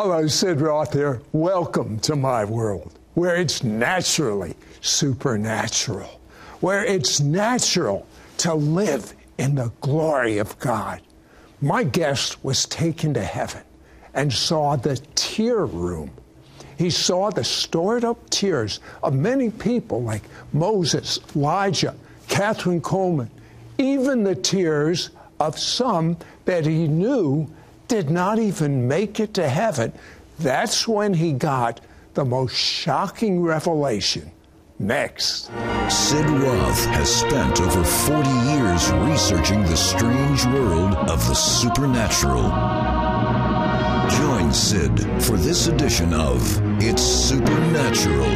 Hello, Sid Roth here. Welcome to my world, where it's naturally supernatural, where it's natural to live in the glory of God. My guest was taken to heaven and saw the tear room. He saw the stored up tears of many people like Moses, Elijah, Kathryn Kuhlman, even the tears of some that he knew did not even make it to heaven. That's when he got the most shocking revelation. Next. Sid Roth has spent over 40 years researching the strange world of the supernatural. Join Sid for this edition of It's Supernatural.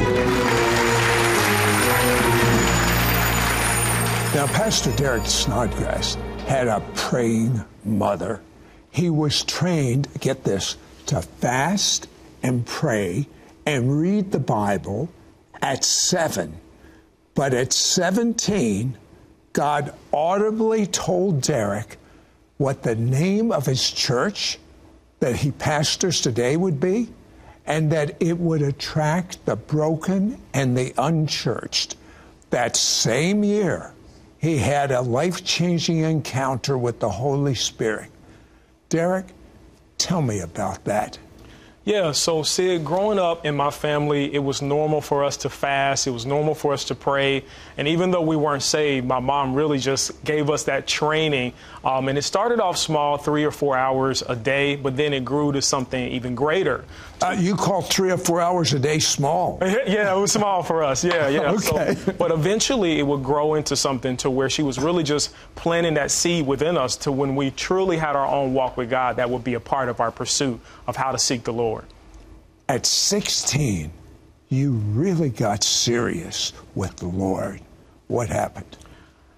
Now, Pastor Derek Snodgrass had a praying mother. He was trained, get this, to fast and pray and read the Bible at seven. But at 17, God audibly told Derek what the name of his church that he pastors today would be, and that it would attract the broken and the unchurched. That same year, he had a life changing encounter with the Holy Spirit. Derek, tell me about that. Yeah, so Sid, growing up in my family, it was normal for us to fast. It was normal for us to pray. And even though we weren't saved, my mom really just gave us that training. Um, and it started off small, three or four hours a day, but then it grew to something even greater. Uh, you call three or four hours a day small? yeah, it was small for us. Yeah, yeah. okay. So, but eventually it would grow into something to where she was really just planting that seed within us to when we truly had our own walk with God, that would be a part of our pursuit of how to seek the Lord. At 16, you really got serious with the Lord. What happened?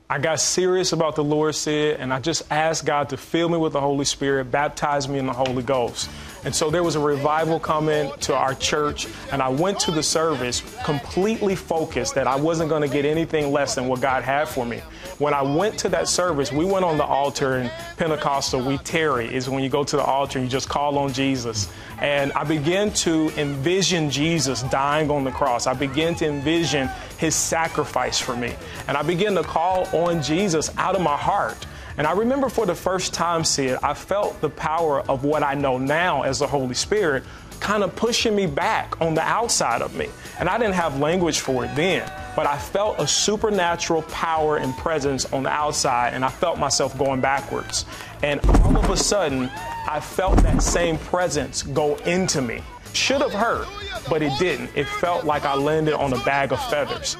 I got serious about the Lord Sid, and I just asked God to fill me with the Holy Spirit, baptize me in the Holy Ghost. And so there was a revival coming to our church, and I went to the service completely focused that I wasn't going to get anything less than what God had for me. When I went to that service, we went on the altar in Pentecostal. We tarry is when you go to the altar and you just call on Jesus. And I began to envision Jesus dying on the cross. I began to envision his sacrifice for me. And I began to call on Jesus out of my heart. And I remember for the first time, Sid, I felt the power of what I know now as the Holy Spirit kind of pushing me back on the outside of me. And I didn't have language for it then, but I felt a supernatural power and presence on the outside, and I felt myself going backwards. And all of a sudden, I felt that same presence go into me. Should have hurt, but it didn't. It felt like I landed on a bag of feathers.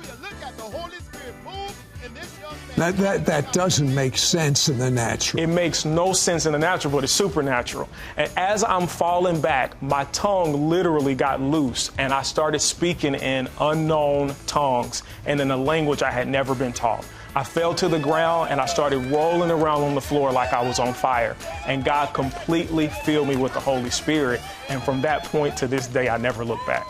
That, that, that doesn't make sense in the natural. It makes no sense in the natural, but it's supernatural. And as I'm falling back, my tongue literally got loose, and I started speaking in unknown tongues and in a language I had never been taught. I fell to the ground and I started rolling around on the floor like I was on fire. And God completely filled me with the Holy Spirit. And from that point to this day, I never looked back.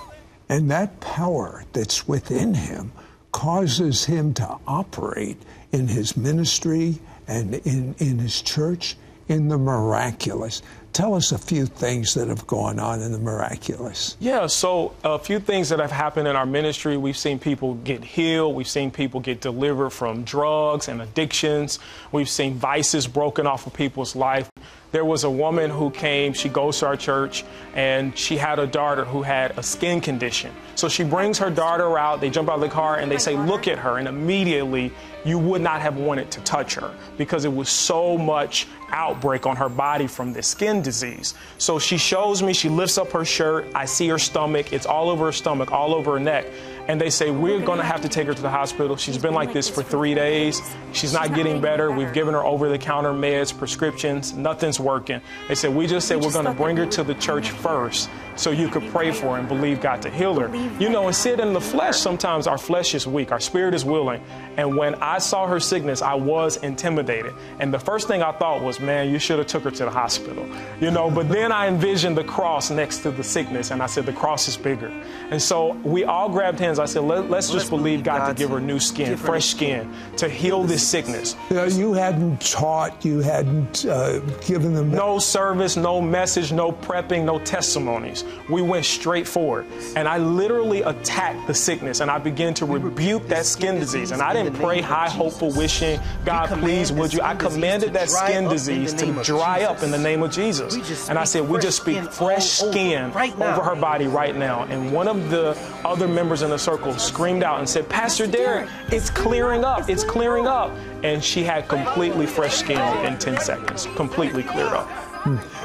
And that power that's within him causes him to operate in his ministry and in, in his church in the miraculous. Tell us a few things that have gone on in the miraculous. Yeah, so a few things that have happened in our ministry. We've seen people get healed. We've seen people get delivered from drugs and addictions. We've seen vices broken off of people's life. There was a woman who came, she goes to our church, and she had a daughter who had a skin condition. So she brings her daughter out, they jump out of the car, and they say, Look at her. And immediately, you would not have wanted to touch her because it was so much outbreak on her body from this skin disease. So she shows me, she lifts up her shirt. I see her stomach. It's all over her stomach, all over her neck and they say, We're going to have to take her to the hospital. She's been like this for three days. She's not getting better. We've given her over the counter meds, prescriptions. Nothing's working. They said, We just said we're going to bring her to the church first so you could pray for her and believe God to heal her. You know, and Sid in the flesh, sometimes our flesh is weak, our spirit is willing. And when I saw her sickness, I was intimidated. And the first thing I thought was, man, you should have took her to the hospital. You know, but then I envisioned the cross next to the sickness and I said, the cross is bigger. And so we all grabbed hands hands. I said, Let, us just believe God to give her new skin, fresh skin, to heal this sickness. You, know, you hadn't taught, you hadn't uh, given them. No service, no message, no prepping, no testimonies. We went straight forward. And I literally attacked the sickness and I began to rebuke that skin disease. And I didn't pray high, hopeful, wishing, God, please, would you? I commanded that skin disease to dry up in the name of Jesus. And I said, we just speak fresh skin over her body right now. And one of the other members in the circle screamed out and said, Pastor Derek, it's clearing up, it's clearing up. And she had completely fresh skin in 10 seconds, completely cleared up.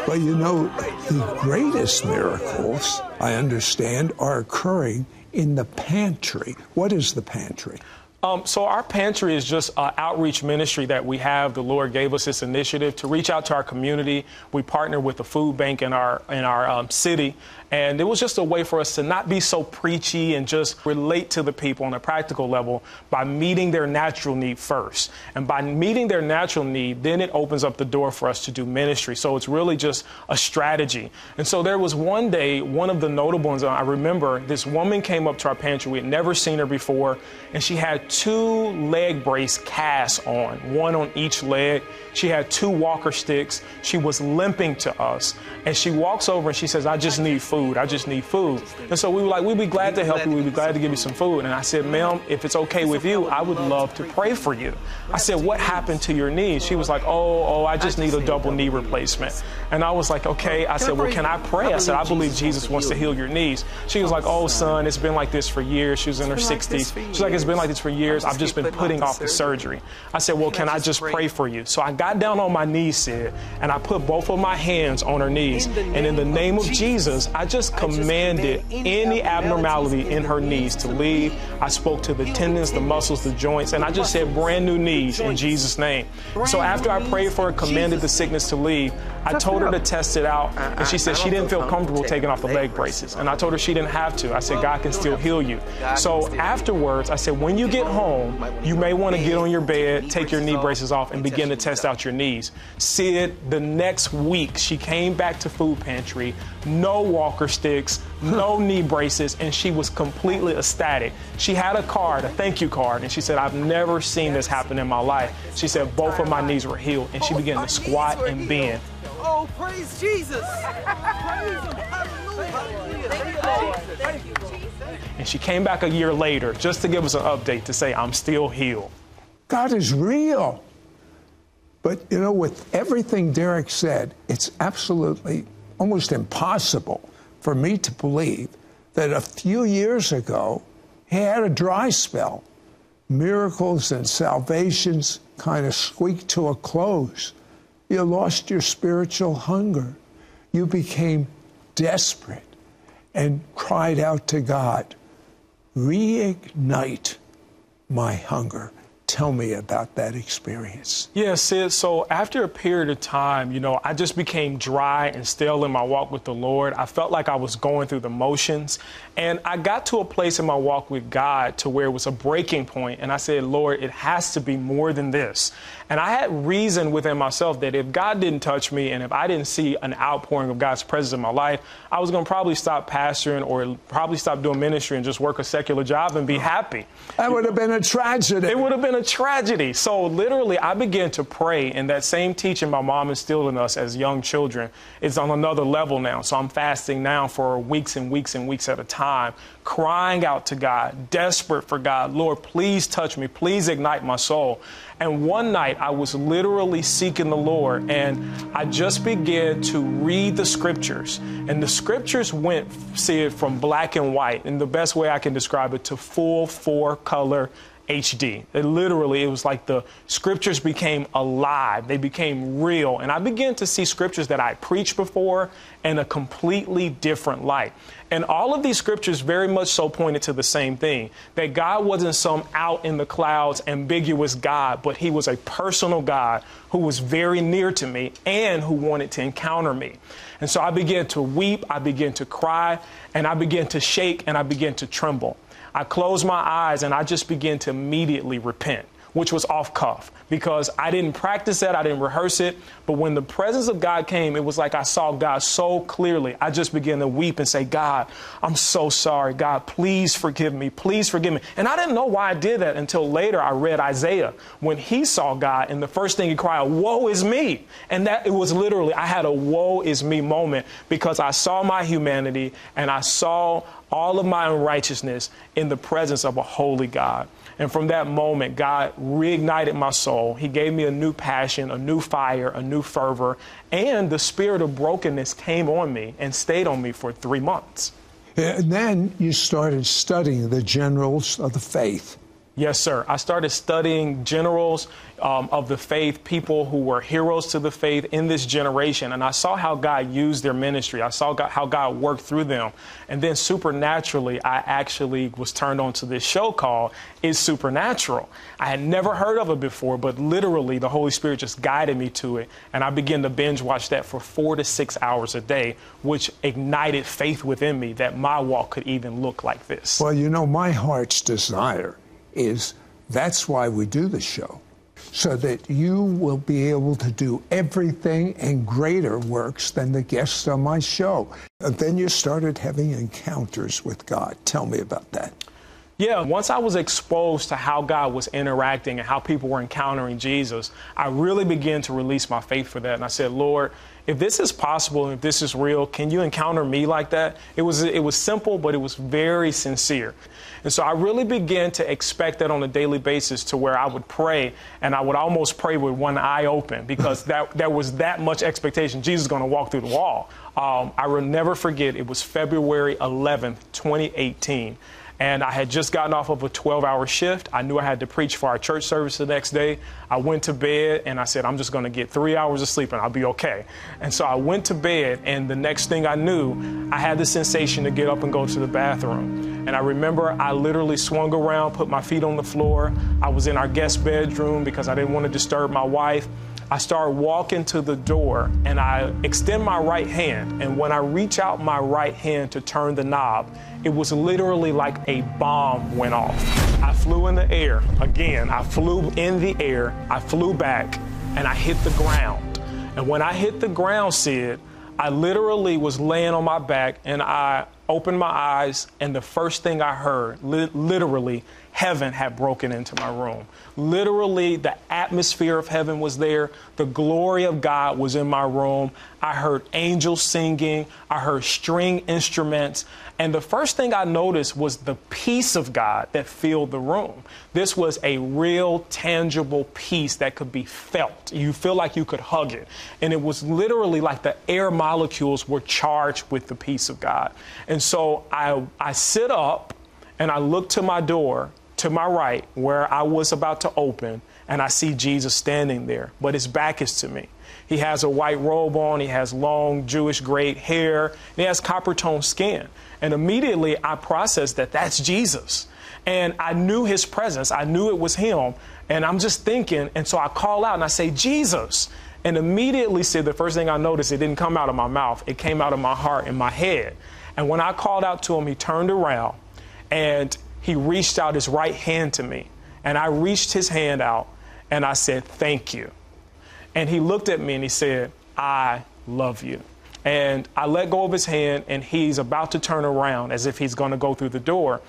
But you know, the greatest miracles, I understand, are occurring in the pantry. What is the pantry? Um, so our pantry is just an outreach ministry that we have. The Lord gave us this initiative to reach out to our community. We partner with the food bank in our in our um, city, and it was just a way for us to not be so preachy and just relate to the people on a practical level by meeting their natural need first. And by meeting their natural need, then it opens up the door for us to do ministry. So it's really just a strategy. And so there was one day, one of the notable ones I remember, this woman came up to our pantry. We had never seen her before, and she had two leg brace casts on, one on each leg. She had two walker sticks. She was limping to us. And she walks over and she says, I just need food. I just need food. And so we were like, we'd be glad to help you. We'd be glad to give you some food. And I said, ma'am, if it's okay with you, I would love to pray for you. I said, what happened to your knees? She was like, oh, oh, I just need a double knee replacement. And I was like, okay. I said, well, can I pray? I said, I believe Jesus wants to heal your knees. She was like, oh, son, it's been like this for years. She was in her 60s. She's like, it's been like this for years. I've just been putting off the surgery. I said, well, can I just pray for you? So I got down on my knees, Sid, and I put both of my hands on her knees. And in the name of Jesus, I just commanded any abnormality in her knees to leave. I spoke to the tendons, the muscles, the joints, and I just said brand new knees in Jesus' name. So after I prayed for her, commanded the sickness to leave, I told her to test it out, and she said she didn't feel comfortable taking off the leg braces. And I told her she didn't have to. I said, God can still heal you. So afterwards, I said, when you get home, you may want to get on your bed, take your knee braces off, and begin to test out your knees. Sid, the next week, she came back to food pantry, no walker sticks, no knee braces, and she was completely ecstatic. She had a card, a thank you card, and she said, I've never seen this happen in my life. She said both of my knees were healed, and she began to squat and bend. Oh, praise Jesus. praise Him. Hallelujah. And she came back a year later just to give us an update to say, I'm still healed. God is real. But, you know, with everything Derek said, it's absolutely almost impossible for me to believe that a few years ago he had a dry spell. Miracles and salvations kind of squeaked to a close. You lost your spiritual hunger. You became desperate and cried out to God, reignite my hunger tell me about that experience. Yeah, Sid. So after a period of time, you know, I just became dry and stale in my walk with the Lord. I felt like I was going through the motions. And I got to a place in my walk with God to where it was a breaking point. And I said, Lord, it has to be more than this. And I had reason within myself that if God didn't touch me and if I didn't see an outpouring of God's presence in my life, I was going to probably stop pastoring or probably stop doing ministry and just work a secular job and be happy. That would have been a tragedy. It would have been a tragedy. So literally, I began to pray, and that same teaching my mom instilled in us as young children is on another level now. So I'm fasting now for weeks and weeks and weeks at a time, crying out to God, desperate for God, Lord, please touch me, please ignite my soul. And one night I was literally seeking the Lord and I just began to read the scriptures. And the scriptures went, see it from black and white, and the best way I can describe it, to full four color HD. It literally, it was like the scriptures became alive. They became real. And I began to see scriptures that I preached before in a completely different light. And all of these scriptures very much so pointed to the same thing that God wasn't some out in the clouds ambiguous God, but He was a personal God who was very near to me and who wanted to encounter me. And so I began to weep, I began to cry, and I began to shake and I began to tremble. I closed my eyes and I just began to immediately repent. which was off cuff because I didn't practice that, I didn't rehearse it. But when the presence of God came, it was like I saw God so clearly. I just began to weep and say, God, I'm so sorry. God, please forgive me. Please forgive me. And I didn't know why I did that until later I read Isaiah when he saw God, and the first thing he cried, Woe is me. And that it was literally, I had a woe is me moment because I saw my humanity and I saw all of my unrighteousness in the presence of a holy God. And from that moment, God reignited my soul. He gave me a new passion, a new fire, a new fervor, and the spirit of brokenness came on me and stayed on me for three months. And then you started studying the generals of the faith. Yes, sir. I started studying generals um, of the faith, people who were heroes to the faith in this generation, and I saw how God used their ministry. I saw God, how God worked through them. And then supernaturally, I actually was turned on to this show called It's Supernatural. I had never heard of it before, but literally the Holy Spirit just guided me to it. And I began to binge watch that for four to six hours a day, which ignited faith within me that my walk could even look like this. Well, you know, my heart's desire is that's why we do the show, so that you will be able to do everything and greater works than the guests on my show. And then you started having encounters with God. Tell me about that. Yeah, once I was exposed to how God was interacting and how people were encountering Jesus, I really began to release my faith for that. And I said, Lord, if this is possible and if this is real, can you encounter me like that? It was it was simple, but it was very sincere. And so I really began to expect that on a daily basis to where I would pray and I would almost pray with one eye open because that there was that much expectation. Jesus is going to walk through the wall. Um, I will never forget, it was February 11th, 2018. And I had just gotten off of a 12 hour shift. I knew I had to preach for our church service the next day. I went to bed and I said, I'm just going to get three hours of sleep and I'll be okay. And so I went to bed, and the next thing I knew, I had the sensation to get up and go to the bathroom. And I remember I literally swung around, put my feet on the floor. I was in our guest bedroom because I didn't want to disturb my wife. I start walking to the door and I extend my right hand. And when I reach out my right hand to turn the knob, it was literally like a bomb went off. I flew in the air. Again, I flew in the air. I flew back and I hit the ground. And when I hit the ground, Sid, I literally was laying on my back and I opened my eyes, and the first thing I heard, li- literally, heaven had broken into my room. Literally, the atmosphere of heaven was there. The glory of God was in my room. I heard angels singing. I heard string instruments. And the first thing I noticed was the peace of God that filled the room. This was a real, tangible peace that could be felt. You feel like you could hug it. And it was literally like the air molecules were charged with the peace of God. And so I, I sit up and I look to my door to my right where I was about to open, and I see Jesus standing there, but his back is to me. He has a white robe on, he has long Jewish gray hair, and he has copper toned skin. And immediately I processed that that's Jesus. And I knew his presence, I knew it was him. And I'm just thinking, and so I call out and I say, Jesus. And immediately Sid the first thing I noticed, it didn't come out of my mouth, it came out of my heart and my head. And when I called out to him, he turned around and he reached out his right hand to me. And I reached his hand out and I said, Thank you. And he looked at me and he said, I love you. And I let go of his hand and he's about to turn around as if he's going to go through the door.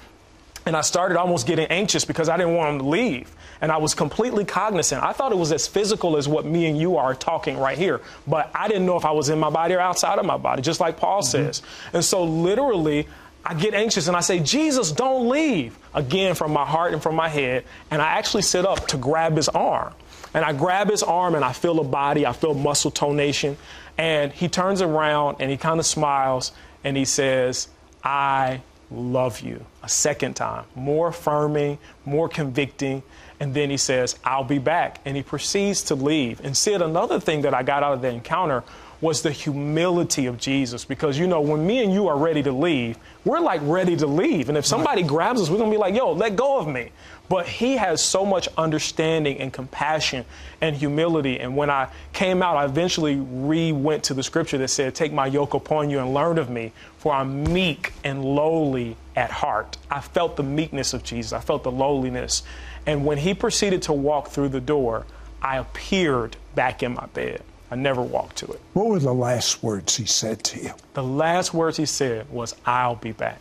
And I started almost getting anxious because I didn't want him to leave. And I was completely cognizant. I thought it was as physical as what me and you are talking right here. But I didn't know if I was in my body or outside of my body, just like Paul mm-hmm. says. And so, literally, I get anxious and I say, Jesus, don't leave. Again, from my heart and from my head. And I actually sit up to grab his arm. And I grab his arm and I feel a body, I feel muscle tonation. And he turns around and he kind of smiles and he says, I love you. A second time, more affirming, more convicting. And then he says, I'll be back. And he proceeds to leave. And Sid another thing that I got out of the encounter was the humility of Jesus. Because, you know, when me and you are ready to leave, we're like ready to leave. And if somebody grabs us, we're going to be like, yo, let go of me. But he has so much understanding and compassion and humility. And when I came out, I eventually re went to the scripture that said, Take my yoke upon you and learn of me, for I'm meek and lowly at heart. I felt the meekness of Jesus, I felt the lowliness. And when he proceeded to walk through the door, I appeared back in my bed. I never walked to it. What were the last words he said to you? The last words he said was, I'll be back.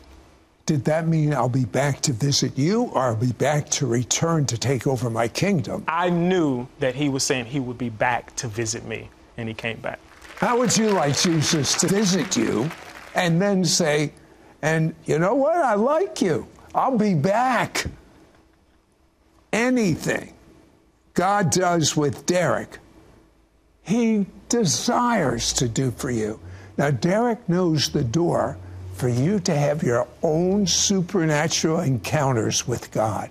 Did that mean I'll be back to visit you or I'll be back to return to take over my kingdom? I knew that he was saying he would be back to visit me, and he came back. How would you like Jesus to visit you and then say, and you know what? I like you. I'll be back. Anything God does with Derek, he desires to do for you. Now, Derek knows the door for you to have your own supernatural encounters with God.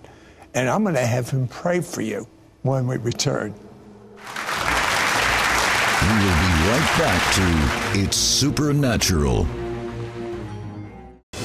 And I'm going to have him pray for you when we return. We will be right back to It's Supernatural.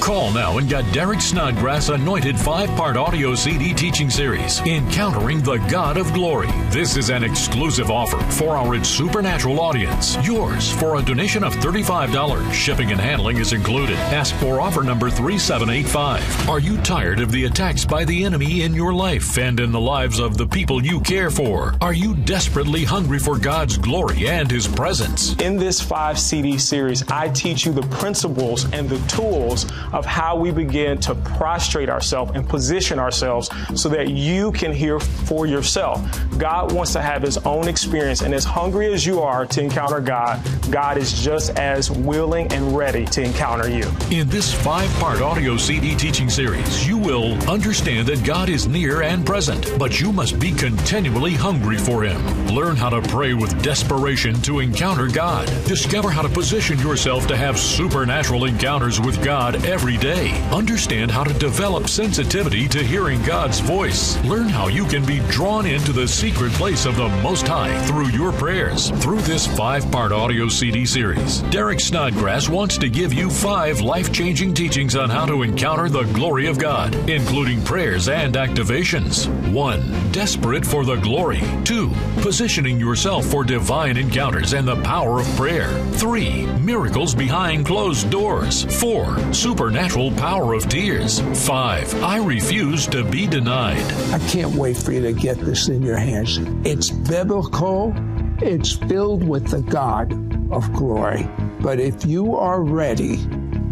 Call now and get Derek Snodgrass anointed five part audio CD teaching series, Encountering the God of Glory. This is an exclusive offer for our Supernatural audience. Yours for a donation of $35. Shipping and handling is included. Ask for offer number 3785. Are you tired of the attacks by the enemy in your life and in the lives of the people you care for? Are you desperately hungry for God's glory and His presence? In this five CD series, I teach you the principles and the tools of how we begin to prostrate ourselves and position ourselves so that you can hear for yourself. God wants to have his own experience, and as hungry as you are to encounter God, God is just as willing and ready to encounter you. In this five part audio CD teaching series, you will understand that God is near and present, but you must be continually hungry for Him. Learn how to pray with desperation to encounter God. Discover how to position yourself to have supernatural encounters with God every day. Understand how to develop sensitivity to hearing God's voice. Learn how you can be drawn into the secret place of the Most High through your prayers. Through this five part audio CD series, Derek Snodgrass wants to give you five life changing teachings on how to encounter the glory of God, including prayers and activations. 1. Desperate for the glory. 2. Positioning yourself for divine encounters and the power of prayer. 3. Miracles behind closed doors. 4. Supernatural power of tears. 5. I refuse to be denied. I can't wait for you to get this in your hands. It's biblical, it's filled with the God of glory. But if you are ready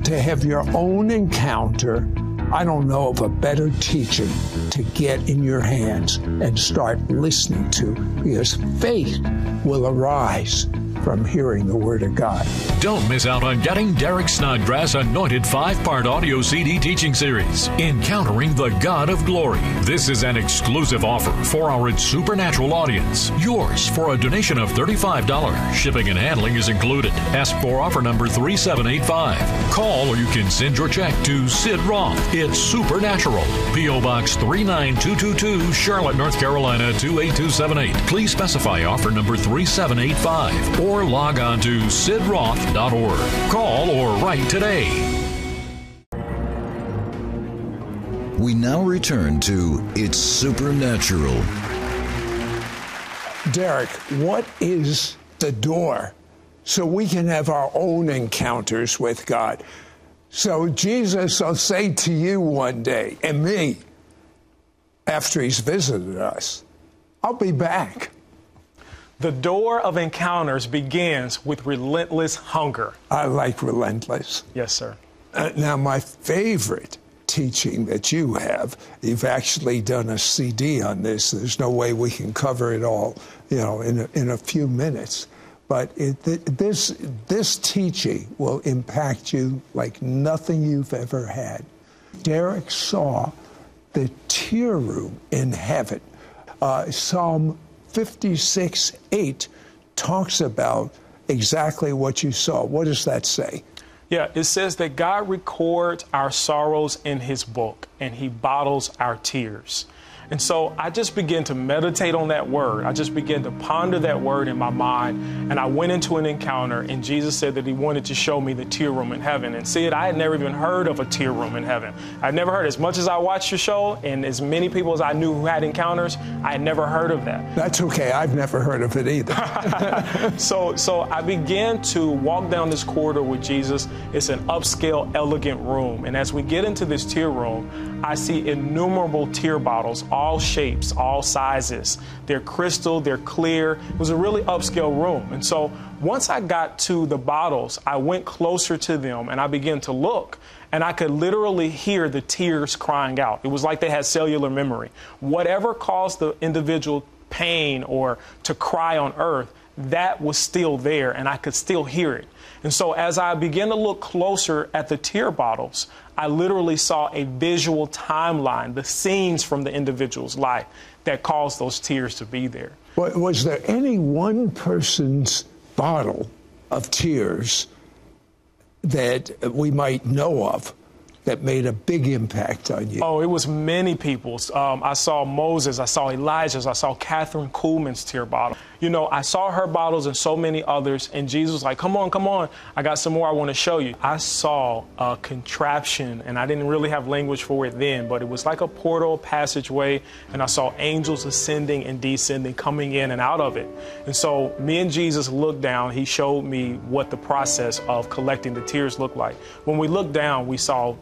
to have your own encounter, I don't know of a better teaching to get in your hands and start listening to because faith will arise from hearing the Word of God. Don't miss out on getting Derek Snodgrass anointed five part audio CD teaching series, Encountering the God of Glory. This is an exclusive offer for our Supernatural audience. Yours for a donation of $35. Shipping and handling is included. Ask for offer number 3785. Call or you can send your check to Sid Roth. It's Supernatural. P.O. Box 39222, Charlotte, North Carolina 28278. Please specify offer number 3785 or or log on to sidroth.org. Call or write today. We now return to It's Supernatural. Derek, what is the door so we can have our own encounters with God? So Jesus will say to you one day, and me, after he's visited us, I'll be back. The door of encounters begins with relentless hunger. I like relentless. Yes, sir. Uh, now, my favorite teaching that you have, you've actually done a CD on this. There's no way we can cover it all, you know, in a, in a few minutes. But it, this this teaching will impact you like nothing you've ever had. Derek saw the tear room in heaven. Uh, Psalm 56 8 talks about exactly what you saw. What does that say? Yeah, it says that God records our sorrows in his book and he bottles our tears. And so I just began to meditate on that word. I just began to ponder that word in my mind. And I went into an encounter, and Jesus said that He wanted to show me the tear room in heaven. And see it, I had never even heard of a tear room in heaven. I'd never heard, as much as I watched your show, and as many people as I knew who had encounters, I had never heard of that. That's okay. I've never heard of it either. so, so I began to walk down this corridor with Jesus. It's an upscale, elegant room. And as we get into this tear room, I see innumerable tear bottles, all shapes, all sizes. They're crystal, they're clear. It was a really upscale room. And so once I got to the bottles, I went closer to them and I began to look. And I could literally hear the tears crying out. It was like they had cellular memory. Whatever caused the individual pain or to cry on earth, that was still there and I could still hear it. And so as I began to look closer at the tear bottles, I literally saw a visual timeline, the scenes from the individual's life that caused those tears to be there. Was there any one person's bottle of tears that we might know of that made a big impact on you? Oh, it was many people's. Um, I saw Moses, I saw Elijah's, I saw Kathryn Kuhlman's tear bottle. You know, I saw her bottles and so many others, and Jesus was like, Come on, come on, I got some more I want to show you. I saw a contraption, and I didn't really have language for it then, but it was like a portal passageway, and I saw angels ascending and descending, coming in and out of it. And so me and Jesus looked down, he showed me what the process of collecting the tears looked like. When we looked down, we saw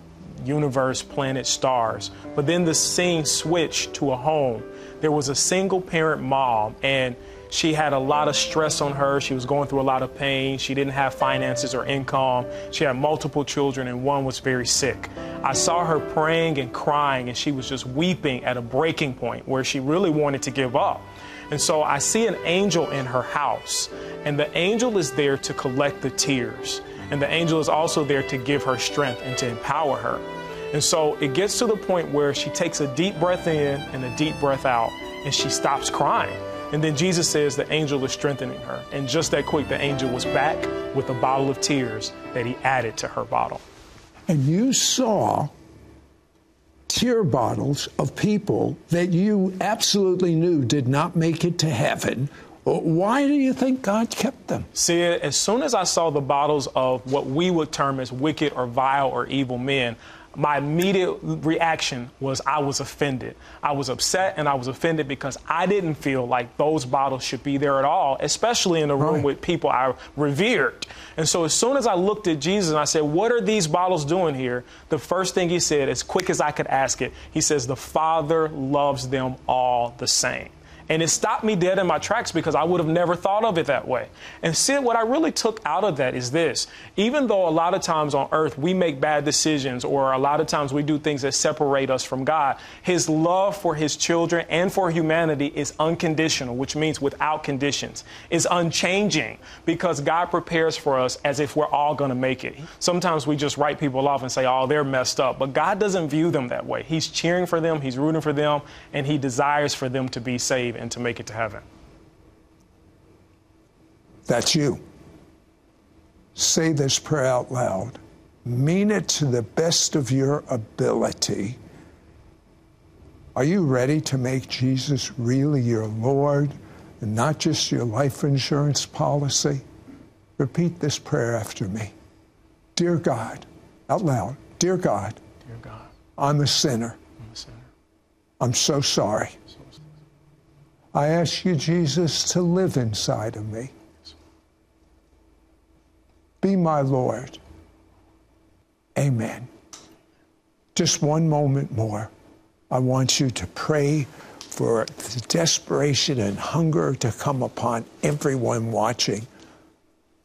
universe, planet, stars. But then the scene switched to a home. There was a single parent mom, and she had a lot of stress on her. She was going through a lot of pain. She didn't have finances or income. She had multiple children, and one was very sick. I saw her praying and crying, and she was just weeping at a breaking point where she really wanted to give up. And so I see an angel in her house, and the angel is there to collect the tears. And the angel is also there to give her strength and to empower her. And so it gets to the point where she takes a deep breath in and a deep breath out, and she stops crying. And then Jesus says the angel is strengthening her. And just that quick, the angel was back with a bottle of tears that he added to her bottle. And you saw tear bottles of people that you absolutely knew did not make it to heaven why do you think God kept them? See, as soon as I saw the bottles of what we would term as wicked or vile or evil men, my immediate reaction was I was offended. I was upset and I was offended because I didn't feel like those bottles should be there at all, especially in a room right. with people I revered. And so as soon as I looked at Jesus and I said, What are these bottles doing here? The first thing he said, as quick as I could ask it, he says, The Father loves them all the same. And it stopped me dead in my tracks because I would have never thought of it that way. And see, what I really took out of that is this even though a lot of times on earth we make bad decisions or a lot of times we do things that separate us from God, His love for His children and for humanity is unconditional, which means without conditions, is unchanging because God prepares for us as if we're all going to make it. Sometimes we just write people off and say, oh, they're messed up. But God doesn't view them that way. He's cheering for them, He's rooting for them, and He desires for them to be saved and to make it to heaven. That's you. Say this prayer out loud. Mean it to the best of your ability. Are you ready to make Jesus really your Lord and not just your life insurance policy? Repeat this prayer after me. Dear God, out loud, Dear God, Dear God I'm a sinner. I'm a sinner. I'm so sorry. I ask you, Jesus, to live inside of me. Be my Lord. Amen. Just one moment more. I want you to pray for the desperation and hunger to come upon everyone watching.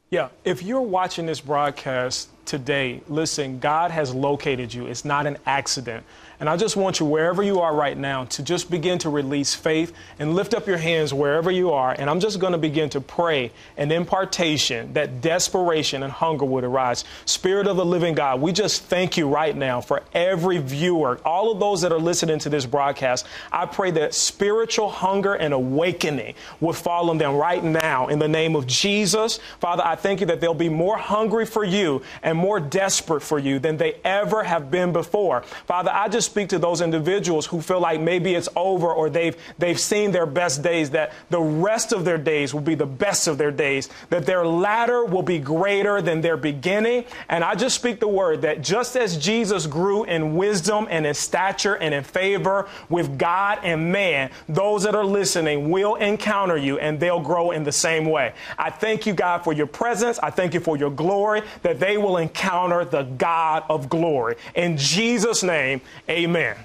Yeah, if you're watching this broadcast today, listen, God has located you. It's not an accident. And I just want you, wherever you are right now, to just begin to release faith and lift up your hands wherever you are. And I'm just going to begin to pray an impartation that desperation and hunger would arise. Spirit of the living God, we just thank you right now for every viewer, all of those that are listening to this broadcast. I pray that spiritual hunger and awakening would fall on them right now in the name of Jesus. Father, I thank you that they'll be more hungry for you and more desperate for you than they ever have been before. Father, I just speak to those individuals who feel like maybe it's over or they've, they've seen their best days, that the rest of their days will be the best of their days, that their latter will be greater than their beginning. And I just speak the word that just as Jesus grew in wisdom and in stature and in favor with God and man, those that are listening will encounter you and they'll grow in the same way. I thank you, God, for your presence. I thank you for your glory, that they will encounter the God of glory. In Jesus' name, amen. Amen.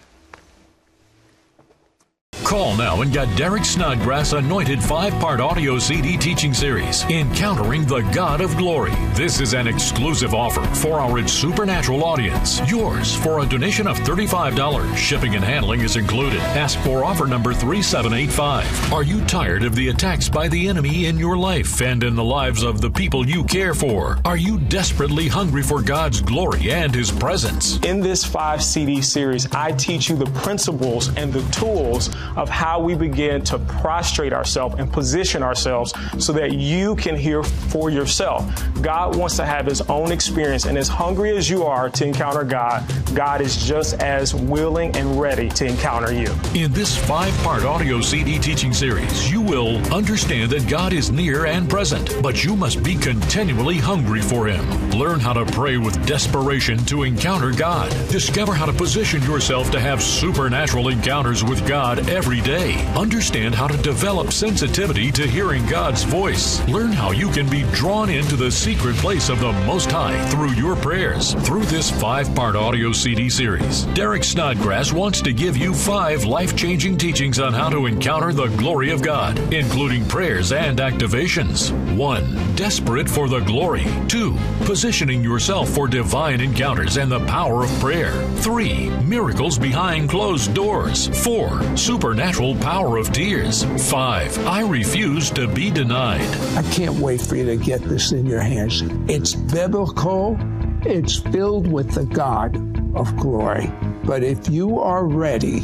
Call now and get Derek Snodgrass' anointed five part audio CD teaching series, Encountering the God of Glory. This is an exclusive offer for our supernatural audience. Yours for a donation of $35. Shipping and handling is included. Ask for offer number 3785. Are you tired of the attacks by the enemy in your life and in the lives of the people you care for? Are you desperately hungry for God's glory and His presence? In this five CD series, I teach you the principles and the tools of how we begin to prostrate ourselves and position ourselves so that you can hear for yourself. God wants to have his own experience, and as hungry as you are to encounter God, God is just as willing and ready to encounter you. In this five part audio CD teaching series, you will understand that God is near and present, but you must be continually hungry for Him. Learn how to pray with desperation to encounter God. Discover how to position yourself to have supernatural encounters with God every day. Understand how to develop sensitivity to hearing God's voice. Learn how you can be drawn into the secret place of the Most High through your prayers. Through this five part audio CD series, Derek Snodgrass wants to give you five life changing teachings on how to encounter the glory of God, including prayers and activations. 1. Desperate for the glory. 2. Positioning yourself for divine encounters and the power of prayer. 3. Miracles behind closed doors. 4. Supernatural power of tears. 5. I refuse to be denied. I can't wait for you to get this in your hands. It's biblical, it's filled with the God of glory. But if you are ready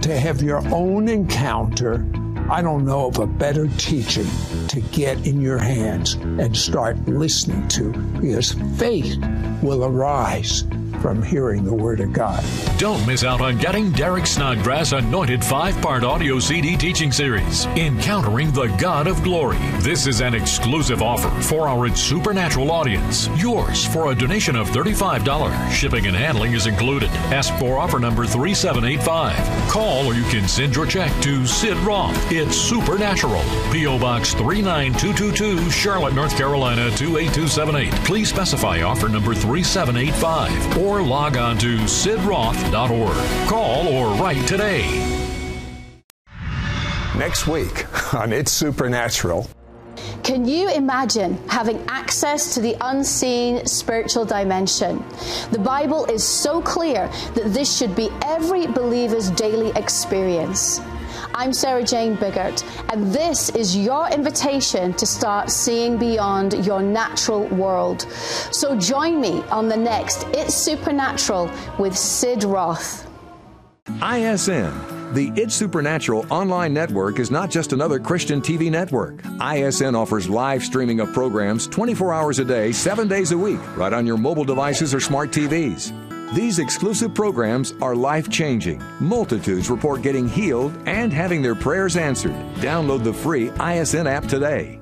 to have your own encounter, I don't know of a better teaching to get in your hands and start listening to because faith will arise from hearing the Word of God. Don't miss out on getting Derek Snodgrass' anointed five part audio CD teaching series, Encountering the God of Glory. This is an exclusive offer for our supernatural audience. Yours for a donation of $35. Shipping and handling is included. Ask for offer number 3785. Call or you can send your check to Sid Roth. It's Supernatural. P.O. Box 39222, Charlotte, North Carolina 28278. Please specify offer number 3785 or log on to sidroth.org. Call or write today. Next week on It's Supernatural. Can you imagine having access to the unseen spiritual dimension? The Bible is so clear that this should be every believer's daily experience. I'm Sarah Jane Biggert, and this is your invitation to start seeing beyond your natural world. So join me on the next It's Supernatural with Sid Roth. ISN, the It's Supernatural online network, is not just another Christian TV network. ISN offers live streaming of programs 24 hours a day, 7 days a week, right on your mobile devices or smart TVs. These exclusive programs are life changing. Multitudes report getting healed and having their prayers answered. Download the free ISN app today.